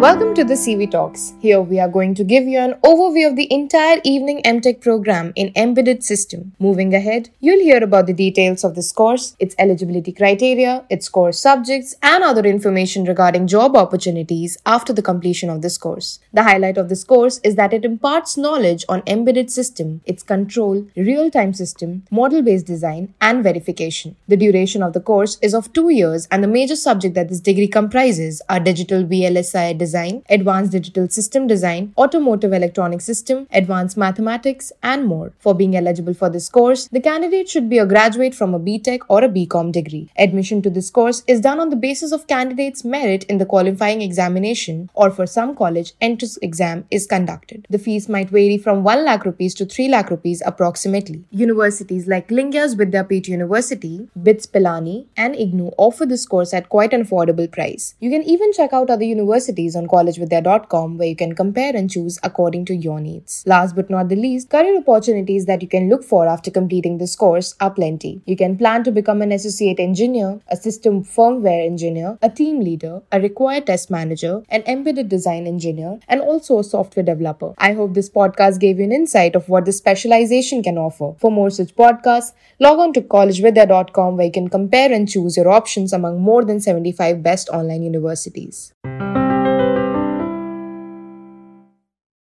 Welcome to the CV Talks. Here we are going to give you an overview of the entire evening MTech program in Embedded System. Moving ahead, you'll hear about the details of this course, its eligibility criteria, its course subjects, and other information regarding job opportunities after the completion of this course. The highlight of this course is that it imparts knowledge on embedded system, its control, real-time system, model-based design, and verification. The duration of the course is of 2 years and the major subject that this degree comprises are digital VLSI design design, advanced digital system design, automotive electronic system, advanced mathematics, and more. For being eligible for this course, the candidate should be a graduate from a BTech or a BCom degree. Admission to this course is done on the basis of candidates' merit in the qualifying examination or for some college entrance exam is conducted. The fees might vary from 1 lakh rupees to 3 lakh rupees approximately. Universities like Lingayas Vidyapeeth University, BITS Pilani, and IGNOU offer this course at quite an affordable price. You can even check out other universities on collegevidya.com where you can compare and choose according to your needs. Last but not the least, career opportunities that you can look for after completing this course are plenty. You can plan to become an associate engineer, a system firmware engineer, a team leader, a required test manager, an embedded design engineer, and also a software developer. I hope this podcast gave you an insight of what this specialization can offer. For more such podcasts, log on to collegevidya.com where you can compare and choose your options among more than 75 best online universities.